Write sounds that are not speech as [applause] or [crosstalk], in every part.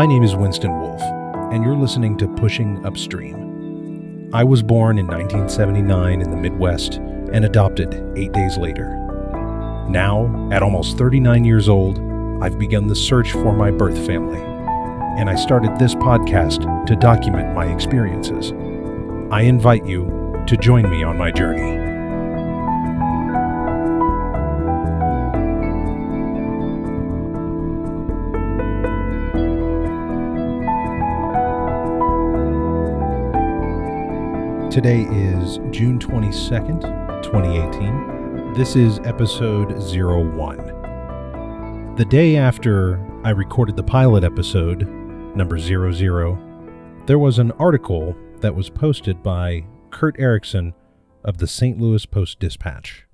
My name is Winston Wolfe, and you're listening to Pushing Upstream. I was born in 1979 in the Midwest and adopted eight days later. Now, at almost 39 years old, I've begun the search for my birth family, and I started this podcast to document my experiences. I invite you to join me on my journey. Today is June 22nd, 2018. This is episode 01. The day after I recorded the pilot episode, number 00, there was an article that was posted by Kurt Erickson of the St. Louis Post Dispatch.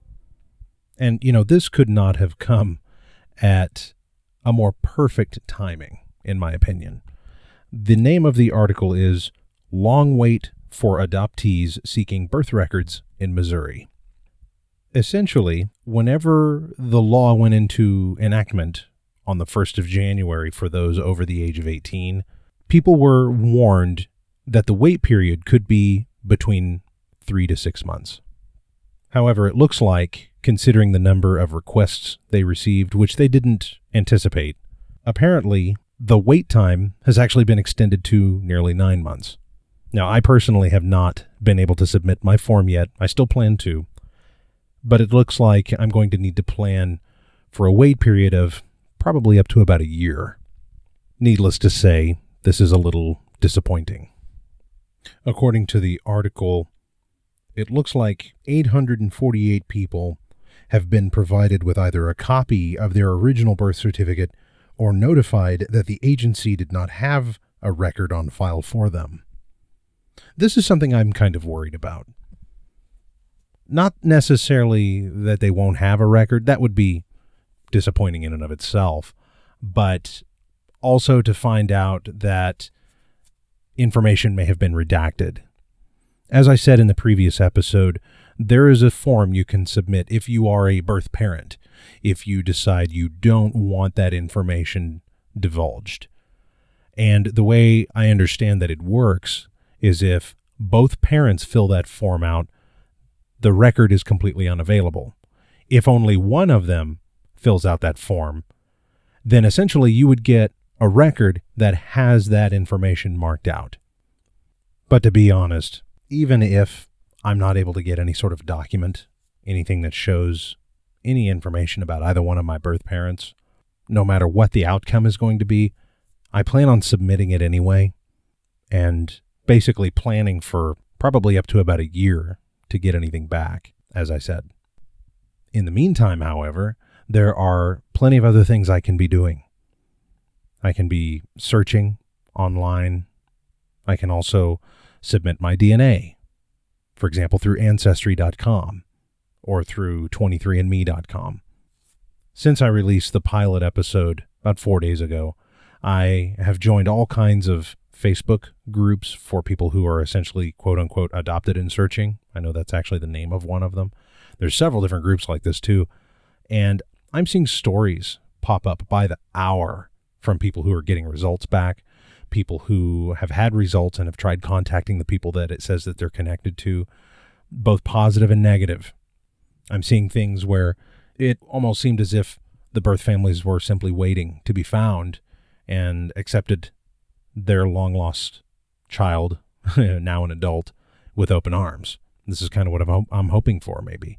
And, you know, this could not have come at a more perfect timing, in my opinion. The name of the article is Long Wait for adoptees seeking birth records in Missouri. Essentially, whenever the law went into enactment on the 1st of January for those over the age of 18, people were warned that the wait period could be between three to six months. However, it looks like, considering the number of requests they received, which they didn't anticipate, apparently the wait time has actually been extended to nearly nine months. Now, I personally have not been able to submit my form yet. I still plan to. But it looks like I'm going to need to plan for a wait period of probably up to about a year. Needless to say, this is a little disappointing. According to the article, it looks like 848 people have been provided with either a copy of their original birth certificate or notified that the agency did not have a record on file for them. This is something I'm kind of worried about. Not necessarily that they won't have a record, that would be disappointing in and of itself, but also to find out that information may have been redacted. As I said in the previous episode, there is a form you can submit if you are a birth parent, if you decide you don't want that information divulged. And the way I understand that it works is if both parents fill that form out, the record is completely unavailable. If only one of them fills out that form, then essentially you would get a record that has that information marked out. But to be honest, even if I'm not able to get any sort of document, anything that shows any information about either one of my birth parents, no matter what the outcome is going to be, I plan on submitting it anyway. And basically planning for probably up to about a year to get anything back, as I said. In the meantime, however, there are plenty of other things I can be doing. I can be searching online. I can also submit my DNA, for example, through Ancestry.com or through 23andMe.com. Since I released the pilot episode about four days ago, I have joined all kinds of Facebook groups for people who are essentially quote unquote adopted in searching. I know that's actually the name of one of them. There's several different groups like this too. And I'm seeing stories pop up by the hour from people who are getting results back, people who have had results and have tried contacting the people that it says that they're connected to, both positive and negative. I'm seeing things where it almost seemed as if the birth families were simply waiting to be found and accepted their long lost child, [laughs] now an adult, with open arms. This is kind of what I'm, I'm hoping for, maybe.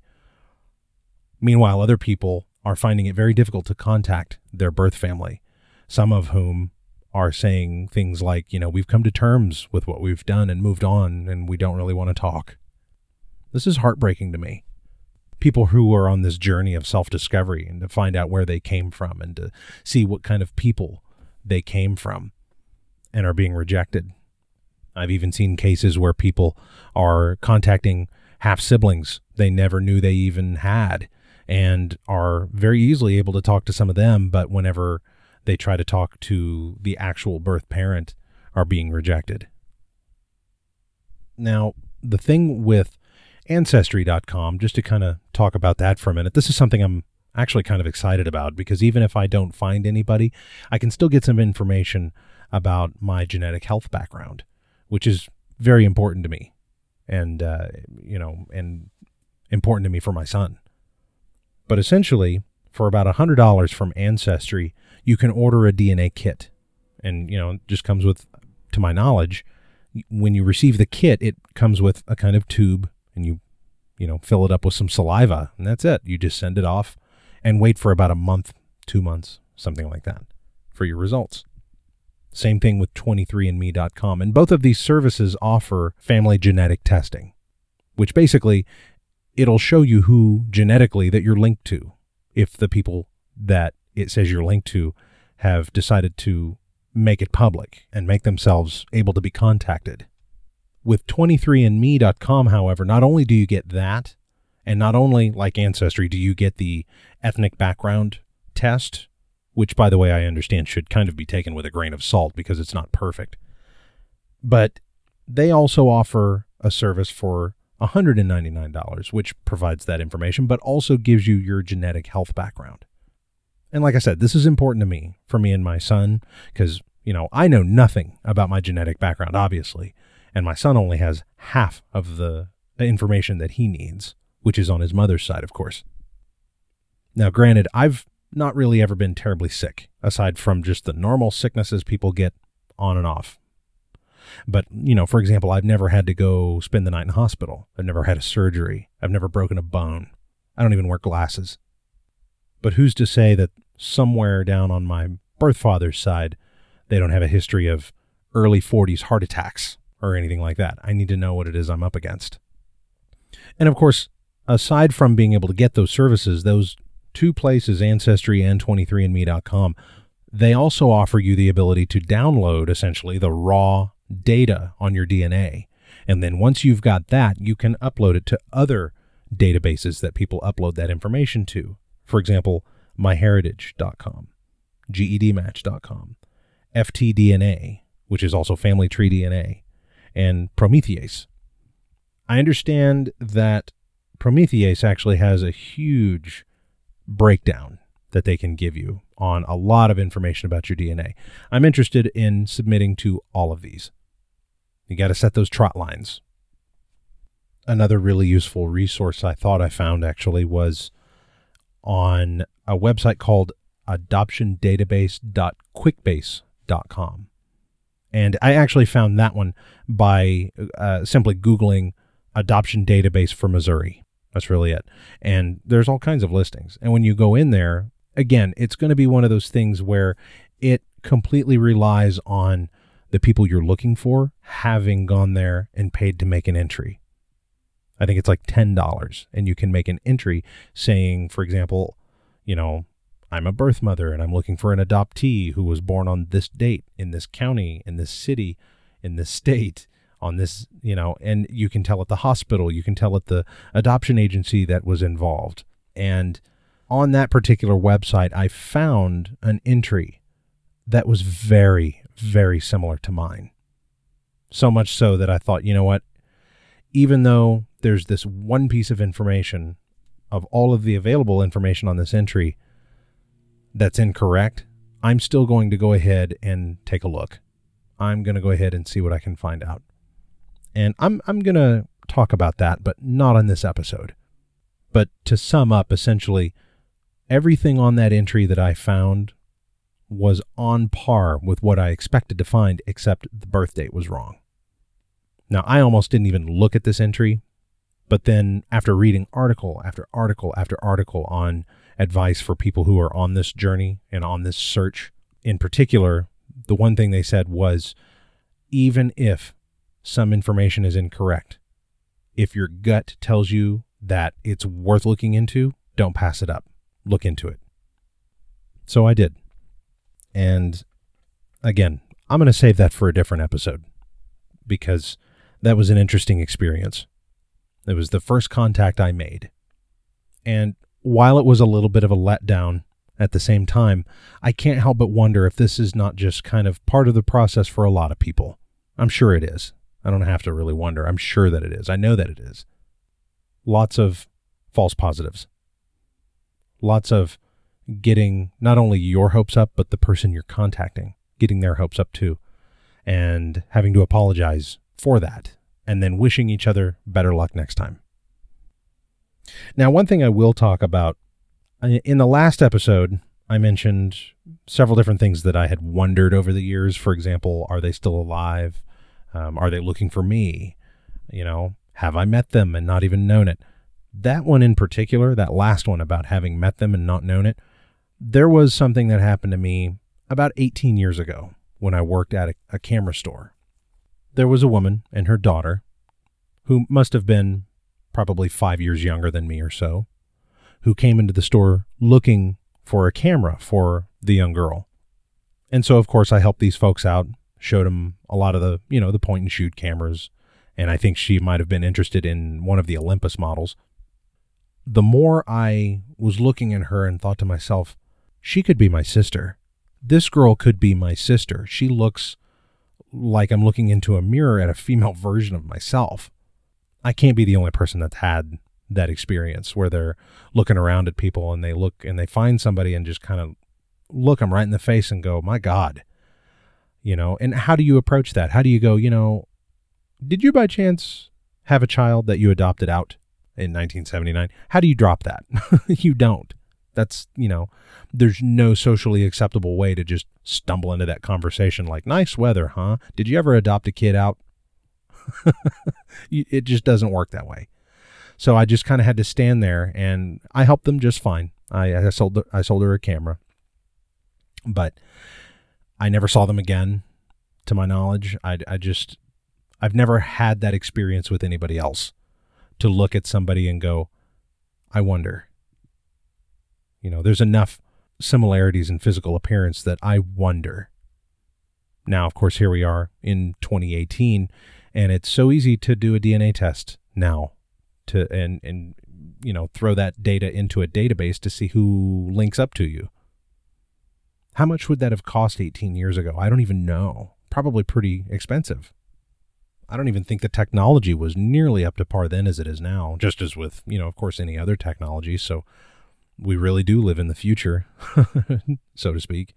Meanwhile, other people are finding it very difficult to contact their birth family, some of whom are saying things like, you know, we've come to terms with what we've done and moved on, and we don't really want to talk. This is heartbreaking to me. People who are on this journey of self discovery and to find out where they came from and to see what kind of people they came from and are being rejected. I've even seen cases where people are contacting half siblings they never knew they even had and are very easily able to talk to some of them, but whenever they try to talk to the actual birth parent, are being rejected. Now, the thing with Ancestry.com, just to kind of talk about that for a minute, this is something I'm actually kind of excited about because even if I don't find anybody, I can still get some information about my genetic health background, which is very important to me, and uh, you know, and important to me for my son. But essentially, for about hundred dollars from Ancestry, you can order a DNA kit, and you know, just comes with, to my knowledge, when you receive the kit, it comes with a kind of tube, and you, you know, fill it up with some saliva, and that's it. You just send it off, and wait for about a month, two months, something like that, for your results. Same thing with 23andme.com. And both of these services offer family genetic testing, which basically it'll show you who genetically that you're linked to if the people that it says you're linked to have decided to make it public and make themselves able to be contacted. With 23andme.com, however, not only do you get that, and not only like Ancestry do you get the ethnic background test which, by the way, I understand should kind of be taken with a grain of salt because it's not perfect. But they also offer a service for $199, which provides that information, but also gives you your genetic health background. And like I said, this is important to me, for me and my son, because, you know, I know nothing about my genetic background, obviously, and my son only has half of the information that he needs, which is on his mother's side, of course. Now, granted, I've not really ever been terribly sick, aside from just the normal sicknesses people get on and off. But, you know, for example, I've never had to go spend the night in hospital. I've never had a surgery. I've never broken a bone. I don't even wear glasses. But who's to say that somewhere down on my birth father's side, they don't have a history of early 40s heart attacks or anything like that? I need to know what it is I'm up against. And of course, aside from being able to get those services, those two places, Ancestry and 23andMe.com, they also offer you the ability to download essentially the raw data on your DNA. And then once you've got that, you can upload it to other databases that people upload that information to. For example, myheritage.com, gedmatch.com, ftDNA, which is also family tree DNA, and Promethease. I understand that Promethease actually has a huge breakdown that they can give you on a lot of information about your DNA. I'm interested in submitting to all of these. You got to set those trot lines. Another really useful resource I thought I found actually was on a website called adoptiondatabase.quickbase.com. And I actually found that one by uh, simply Googling adoption database for Missouri. That's really it. And there's all kinds of listings. And when you go in there, again, it's going to be one of those things where it completely relies on the people you're looking for having gone there and paid to make an entry. I think it's like $10 and you can make an entry saying, for example, you know, I'm a birth mother and I'm looking for an adoptee who was born on this date in this county, in this city, in this state on this, you know, and you can tell at the hospital, you can tell at the adoption agency that was involved. And on that particular website, I found an entry that was very, very similar to mine. So much so that I thought, you know what? Even though there's this one piece of information of all of the available information on this entry that's incorrect, I'm still going to go ahead and take a look. I'm going to go ahead and see what I can find out. And I'm I'm going to talk about that, but not on this episode. But to sum up, essentially, everything on that entry that I found was on par with what I expected to find, except the birth date was wrong. Now, I almost didn't even look at this entry, but then after reading article after article after article on advice for people who are on this journey and on this search, in particular, the one thing they said was even if some information is incorrect. If your gut tells you that it's worth looking into, don't pass it up. Look into it. So I did. And again, I'm going to save that for a different episode because that was an interesting experience. It was the first contact I made. And while it was a little bit of a letdown at the same time, I can't help but wonder if this is not just kind of part of the process for a lot of people. I'm sure it is. I don't have to really wonder. I'm sure that it is. I know that it is. Lots of false positives. Lots of getting not only your hopes up, but the person you're contacting getting their hopes up too, and having to apologize for that, and then wishing each other better luck next time. Now, one thing I will talk about in the last episode, I mentioned several different things that I had wondered over the years. For example, are they still alive? Um, are they looking for me? You know, have I met them and not even known it? That one in particular, that last one about having met them and not known it, there was something that happened to me about 18 years ago when I worked at a, a camera store. There was a woman and her daughter who must have been probably five years younger than me or so, who came into the store looking for a camera for the young girl. And so, of course, I helped these folks out, showed him a lot of the, you know, the point and shoot cameras. And I think she might have been interested in one of the Olympus models. The more I was looking at her and thought to myself, she could be my sister. This girl could be my sister. She looks like I'm looking into a mirror at a female [laughs] version of myself. I can't be the only person that's had that experience where they're looking around at people and they look and they find somebody and just kind of look them right in the face and go, "My God." You know, and how do you approach that? How do you go, you know, did you by chance have a child that you adopted out in 1979? How do you drop that? [laughs] you don't. That's, you know, there's no socially acceptable way to just stumble into that conversation like, nice weather, huh? Did you ever adopt a kid out? [laughs] it just doesn't work that way. So I just kind of had to stand there, and I helped them just fine. I, I sold I sold her a camera, but I never saw them again, to my knowledge. I I just I've never had that experience with anybody else to look at somebody and go, I wonder. You know, there's enough similarities in physical appearance that I wonder. Now, of course, here we are in 2018 and it's so easy to do a DNA test now to and and you know throw that data into a database to see who links up to you. How much would that have cost 18 years ago? I don't even know. Probably pretty expensive. I don't even think the technology was nearly up to par then as it is now, just as with, you know, of course, any other technology. So we really do live in the future, [laughs] so to speak.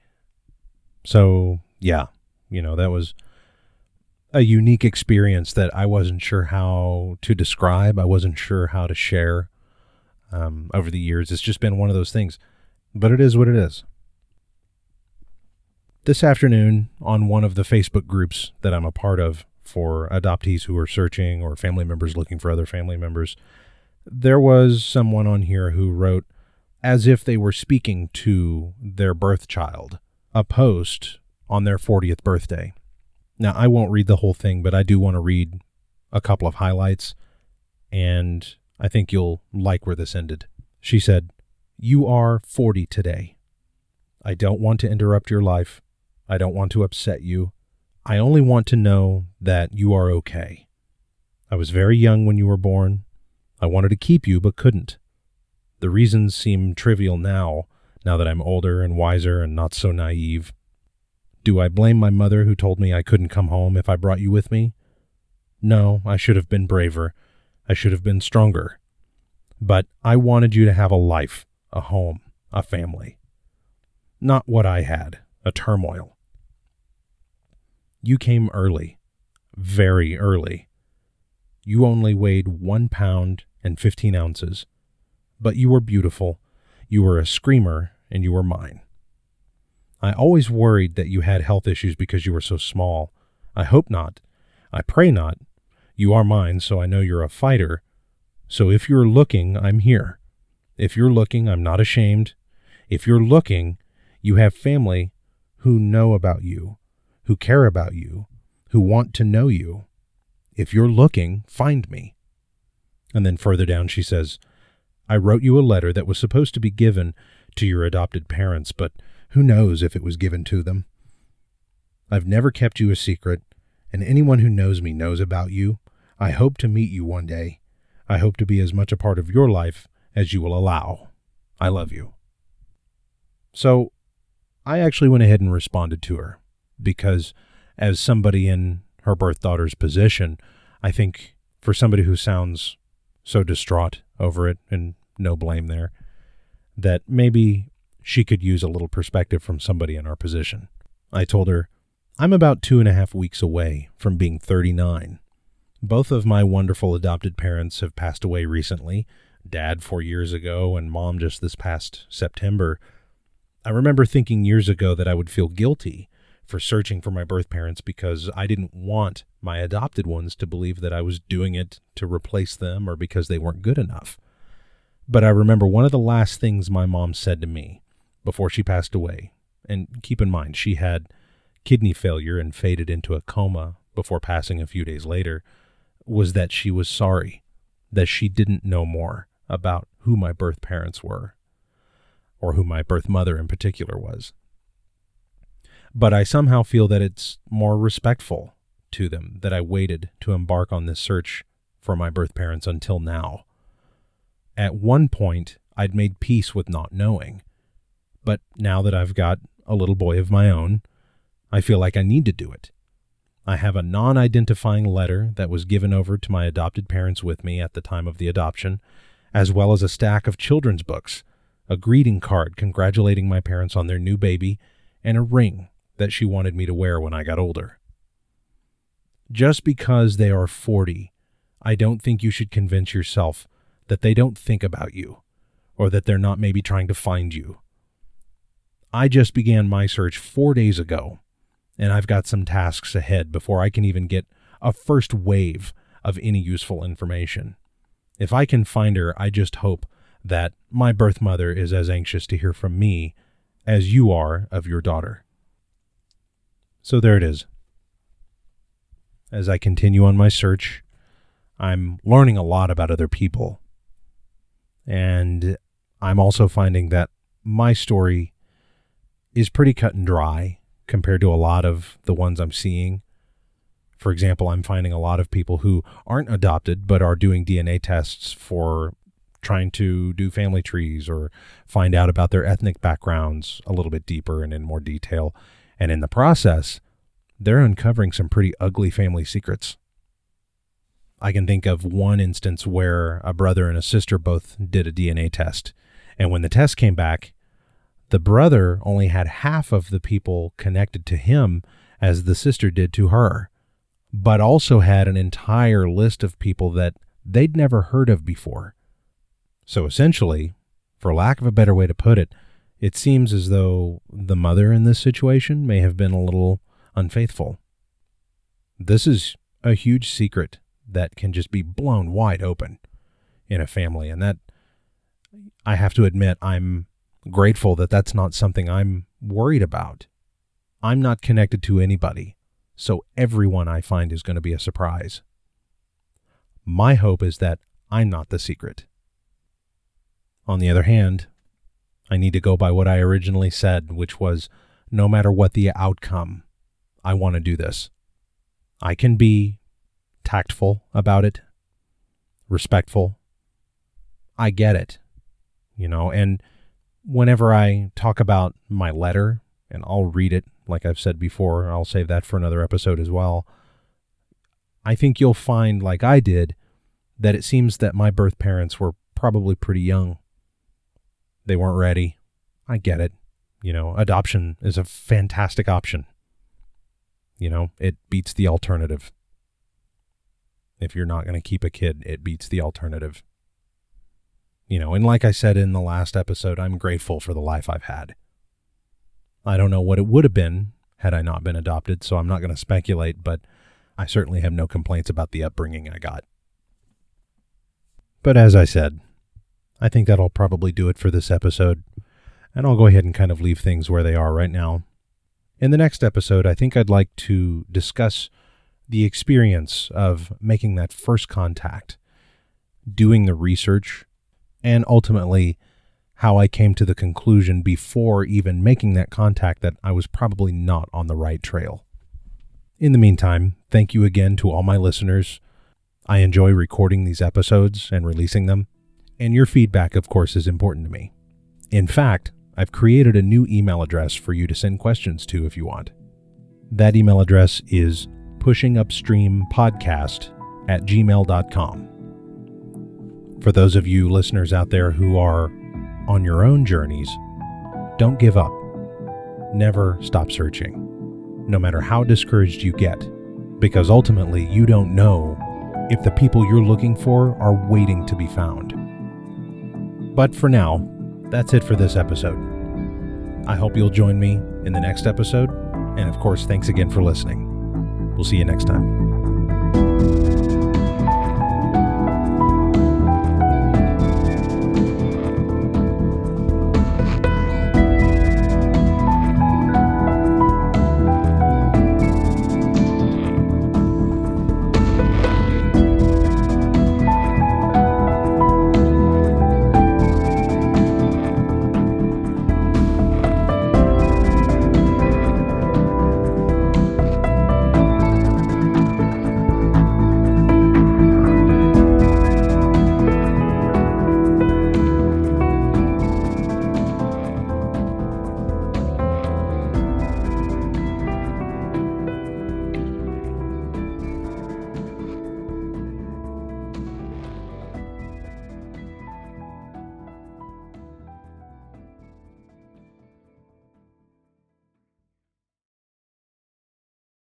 So, yeah, you know, that was a unique experience that I wasn't sure how to describe. I wasn't sure how to share um, over the years. It's just been one of those things, but it is what it is. This afternoon, on one of the Facebook groups that I'm a part of for adoptees who are searching or family members looking for other family members, there was someone on here who wrote, as if they were speaking to their birth child, a post on their 40th birthday. Now, I won't read the whole thing, but I do want to read a couple of highlights, and I think you'll like where this ended. She said, You are 40 today. I don't want to interrupt your life. I don't want to upset you. I only want to know that you are okay. I was very young when you were born. I wanted to keep you, but couldn't. The reasons seem trivial now, now that I'm older and wiser and not so naive. Do I blame my mother who told me I couldn't come home if I brought you with me? No, I should have been braver. I should have been stronger. But I wanted you to have a life, a home, a family. Not what I had, a turmoil. You came early, very early. You only weighed one pound and fifteen ounces, but you were beautiful, you were a screamer, and you were mine. I always worried that you had health issues because you were so small. I hope not. I pray not. You are mine, so I know you're a fighter. So if you're looking, I'm here. If you're looking, I'm not ashamed. If you're looking, you have family who know about you, who care about you, who want to know you. If you're looking, find me. And then further down, she says, I wrote you a letter that was supposed to be given to your adopted parents, but who knows if it was given to them? I've never kept you a secret, and anyone who knows me knows about you. I hope to meet you one day. I hope to be as much a part of your life as you will allow. I love you. So, I actually went ahead and responded to her because, as somebody in her birth daughter's position, I think for somebody who sounds so distraught over it, and no blame there, that maybe she could use a little perspective from somebody in our position. I told her, I'm about two and a half weeks away from being 39. Both of my wonderful adopted parents have passed away recently dad four years ago and mom just this past September. I remember thinking years ago that I would feel guilty for searching for my birth parents because I didn't want my adopted ones to believe that I was doing it to replace them or because they weren't good enough. But I remember one of the last things my mom said to me before she passed away. And keep in mind, she had kidney failure and faded into a coma before passing a few days later, was that she was sorry that she didn't know more about who my birth parents were, or who my birth mother in particular was. But I somehow feel that it's more respectful to them that I waited to embark on this search for my birth parents until now. At one point, I'd made peace with not knowing. But now that I've got a little boy of my own, I feel like I need to do it. I have a non identifying letter that was given over to my adopted parents with me at the time of the adoption, as well as a stack of children's books, a greeting card congratulating my parents on their new baby, and a ring that she wanted me to wear when I got older. Just because they are 40, I don't think you should convince yourself that they don't think about you or that they're not maybe trying to find you. I just began my search four days ago, and I've got some tasks ahead before I can even get a first wave of any useful information. If I can find her, I just hope that my birth mother is as anxious to hear from me as you are of your daughter. So there it is. As I continue on my search, I'm learning a lot about other people. And I'm also finding that my story is pretty cut and dry compared to a lot of the ones I'm seeing. For example, I'm finding a lot of people who aren't adopted but are doing DNA tests for trying to do family trees or find out about their ethnic backgrounds a little bit deeper and in more detail. And in the process, they're uncovering some pretty ugly family secrets. I can think of one instance where a brother and a sister both did a DNA test. And when the test came back, the brother only had half of the people connected to him as the sister did to her but also had an entire list of people that they'd never heard of before. So essentially, for lack of a better way to put it, it seems as though the mother in this situation may have been a little unfaithful. This is a huge secret that can just be blown wide open in a family. And that, I have to admit, I'm grateful that that's not something I'm worried about. I'm not connected to anybody so everyone I find is going to be a surprise. My hope is that I'm not the secret. On the other hand, I need to go by what I originally said, which was no matter what the outcome, I want to do this. I can be tactful about it, respectful. I get it, you know, and whenever I talk about my letter, and I'll read it like I've said before, I'll save that for another episode as well. I think you'll find, like I did, that it seems that my birth parents were probably pretty young. They weren't ready. I get it. You know, adoption is a fantastic option. You know, it beats the alternative. If you're not going to keep a kid, it beats the alternative. You know, and like I said in the last episode, I'm grateful for the life I've had. I don't know what it would have been had I not been adopted, so I'm not going to speculate, but I certainly have no complaints about the upbringing I got. But as I said, I think that'll probably do it for this episode, and I'll go ahead and kind of leave things where they are right now. In the next episode, I think I'd like to discuss the experience of making that first contact, doing the research, and ultimately how I came to the conclusion before even making that contact that I was probably not on the right trail. In the meantime, thank you again to all my listeners. I enjoy recording these episodes and releasing them, and your feedback, of course, is important to me. In fact, I've created a new email address for you to send questions to if you want. That email address is pushingupstreampodcast at gmail.com. For those of you listeners out there who are on your own journeys, don't give up. Never stop searching. no matter how discouraged you get, because ultimately you don't know if the people you're looking for are waiting to be found. But for now, that's it for this episode. I hope you'll join me in the next episode, and of course, thanks again for listening. We'll see you next time.